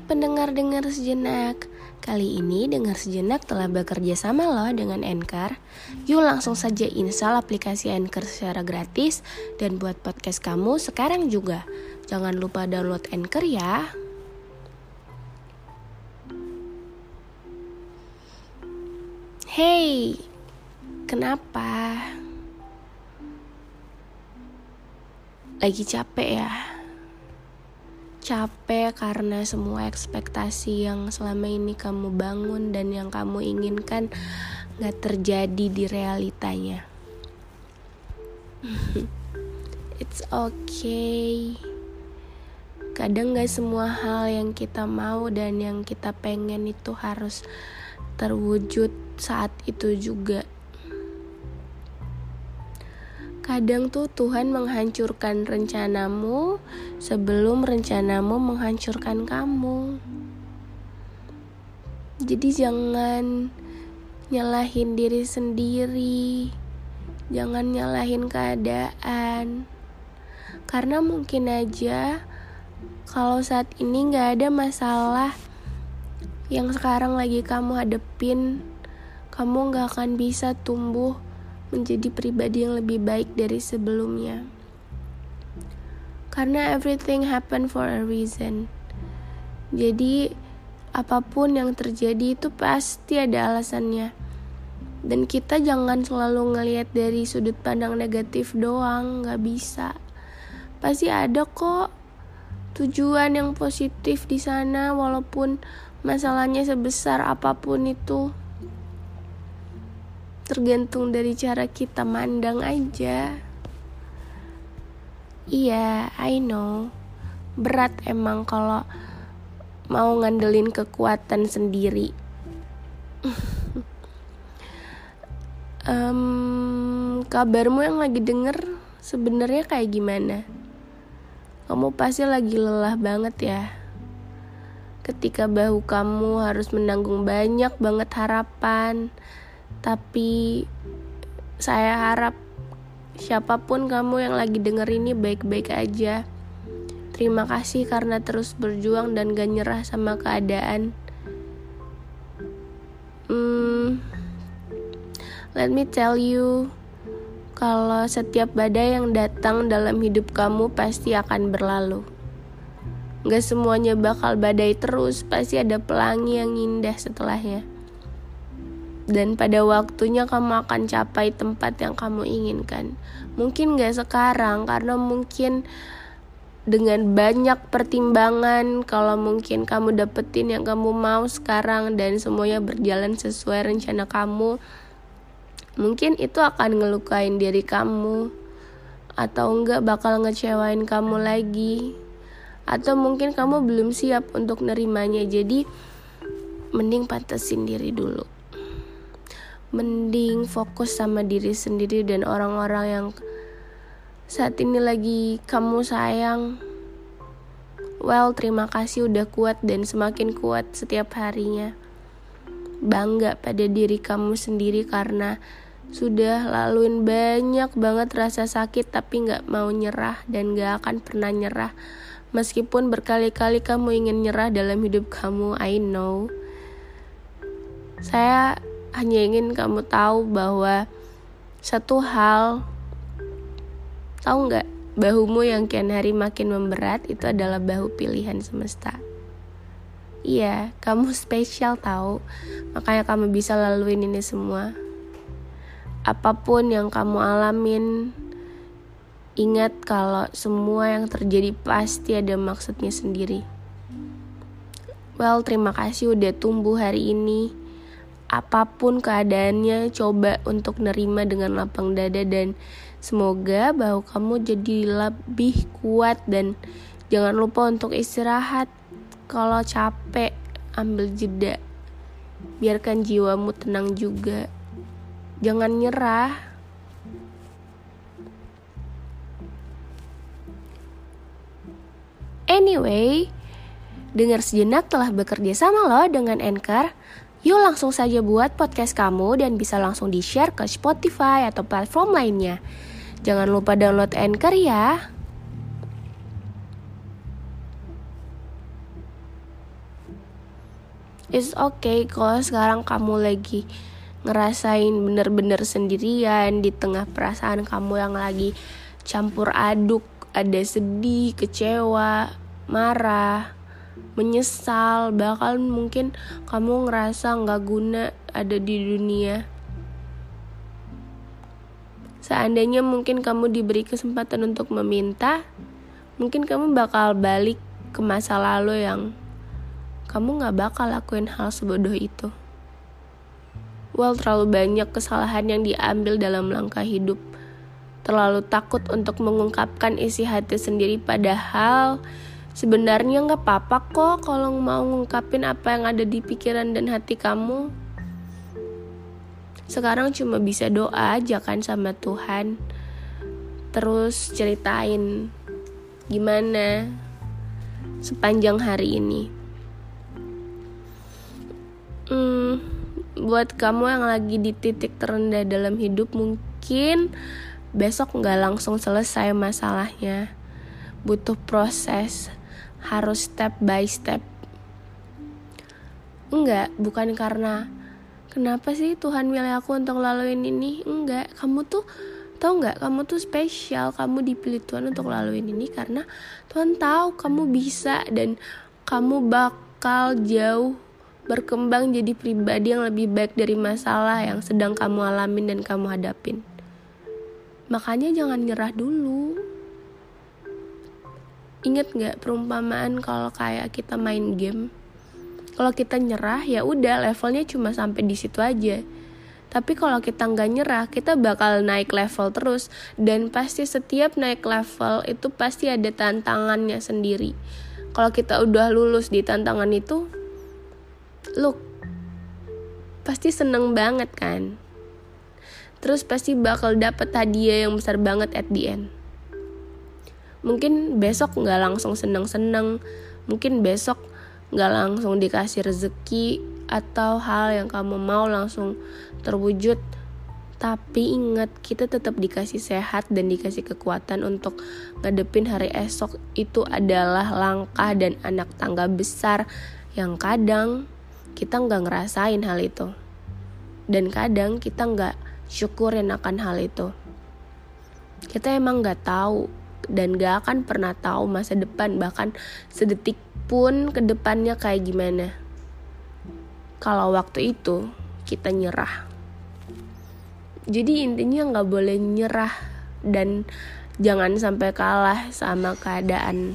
Hai pendengar-dengar sejenak Kali ini dengar sejenak telah bekerja sama loh dengan Anchor Yuk langsung saja install aplikasi Anchor secara gratis Dan buat podcast kamu sekarang juga Jangan lupa download Anchor ya Hey, kenapa? Lagi capek ya? Capek karena semua ekspektasi yang selama ini kamu bangun dan yang kamu inginkan gak terjadi di realitanya. It's okay. Kadang gak semua hal yang kita mau dan yang kita pengen itu harus terwujud saat itu juga. Kadang tuh Tuhan menghancurkan rencanamu sebelum rencanamu menghancurkan kamu. Jadi jangan nyalahin diri sendiri. Jangan nyalahin keadaan. Karena mungkin aja kalau saat ini gak ada masalah yang sekarang lagi kamu hadepin, kamu gak akan bisa tumbuh menjadi pribadi yang lebih baik dari sebelumnya. Karena everything happen for a reason. Jadi apa pun yang terjadi itu pasti ada alasannya. Dan kita jangan selalu ngelihat dari sudut pandang negatif doang, nggak bisa. Pasti ada kok tujuan yang positif di sana walaupun masalahnya sebesar apa pun itu tergantung dari cara kita mandang aja. Iya I know. Berat emang kalau mau ngandelin kekuatan sendiri. Um, kabarmu yang lagi denger sebenarnya kayak gimana? Kamu pasti lagi lelah banget ya. Ketika bahu kamu harus menanggung banyak banget harapan tapi saya harap siapa pun kamu yang lagi denger ini baik-baik aja. Terima kasih karena terus berjuang dan gak nyerah sama keadaan. Hmm, let me tell you, kalau setiap badai yang datang dalam hidup kamu pasti akan berlalu. Gak semuanya bakal badai terus, pasti ada pelangi yang indah setelahnya dan pada waktunya kamu akan capai tempat yang kamu inginkan. Mungkin gak sekarang karena mungkin dengan banyak pertimbangan kalau mungkin kamu dapetin yang kamu mau sekarang dan semuanya berjalan sesuai rencana kamu mungkin itu akan ngelukain diri kamu. Atau enggak bakal ngecewain kamu lagi. Atau mungkin kamu belum siap untuk nerimanya. Jadi mending pantesin diri dulu mending fokus sama diri sendiri dan orang-orang yang saat ini lagi kamu sayang. Well, terima kasih udah kuat dan semakin kuat setiap harinya. Bangga pada diri kamu sendiri karena sudah laluin banyak banget rasa sakit tapi gak mau nyerah dan gak akan pernah nyerah. Meskipun berkali-kali kamu ingin nyerah dalam hidup kamu, I know. Saya hanya ingin kamu tahu bahwa satu hal tahu nggak? Bahumu yang kian hari makin memberat itu adalah bahu pilihan semesta. Iya kamu spesial tahu. Makanya kamu bisa laluin ini semua. Apa pun yang kamu alamin ingat kalau semua yang terjadi pasti ada maksudnya sendiri. Well terima kasih udah tumbuh hari ini apa pun keadaannya coba untuk nerima dengan lapang dada dan semoga bahwa kamu jadi lebih kuat dan jangan lupa untuk istirahat. Kalau capek ambil jeda. Biarkan jiwamu tenang juga. Jangan nyerah. Anyway dengar sejenak telah bekerja sama loh dengan Anchor Yuk langsung saja buat podcast kamu dan bisa langsung di-share ke Spotify atau platform lainnya. Jangan lupa download Anchor ya. It's okay kalau sekarang kamu lagi ngerasain bener-bener sendirian di tengah perasaan kamu yang lagi campur aduk, ada sedih, kecewa, marah, menyesal bahkan mungkin kamu ngerasa nggak guna ada di dunia. Seandainya mungkin kamu diberi kesempatan untuk meminta mungkin kamu bakal balik ke masa lalu yang kamu nggak bakal lakuin hal sebodoh itu. Well terlalu banyak kesalahan yang diambil dalam langkah hidup. Terlalu takut untuk mengungkapkan isi hati sendiri padahal Sebenarnya nggak apa-apa kok kalau mau ngungkapin apa yang ada di pikiran dan hati kamu. Sekarang cuma bisa doa aja kan sama Tuhan. Terus ceritain gimana sepanjang hari ini. Hmm, buat kamu yang lagi di titik terendah dalam hidup mungkin besok nggak langsung selesai masalahnya butuh proses harus step by step. Enggak, bukan karena kenapa sih Tuhan milih aku untuk laluin ini? Enggak, kamu tuh tau nggak kamu tuh spesial kamu dipilih Tuhan untuk laluin ini karena Tuhan tahu kamu bisa dan kamu bakal jauh berkembang jadi pribadi yang lebih baik dari masalah yang sedang kamu alamin dan kamu hadapin makanya jangan nyerah dulu Ingat nggak perumpamaan kalau kayak kita main game? Kalau kita nyerah ya udah levelnya cuma sampai di situ aja. Tapi kalau kita nggak nyerah, kita bakal naik level terus dan pasti setiap naik level itu pasti ada tantangannya sendiri. Kalau kita udah lulus di tantangan itu, look, pasti seneng banget kan? Terus pasti bakal dapet hadiah yang besar banget at the end mungkin besok nggak langsung seneng-seneng. Mungkin besok nggak langsung dikasih rezeki atau hal yang kamu mau langsung terwujud. Tapi ingat kita tetap dikasih sehat dan dikasih kekuatan untuk ngadepin hari esok. Itu adalah langkah dan anak tangga besar yang kadang kita nggak ngerasain hal itu. Dan kadang kita nggak syukurin akan hal itu. Kita emang nggak tahu dan gak akan pernah tahu masa depan bahkan sedetik pun ke depannya kayak gimana. Kalau waktu itu kita nyerah. Jadi intinya nggak boleh nyerah dan jangan sampai kalah sama keadaan.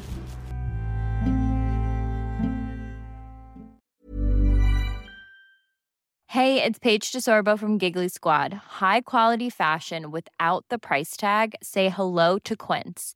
Hey, it's Paige DeSorbo from Giggly Squad. High quality fashion without the price tag. Say hello to Quince.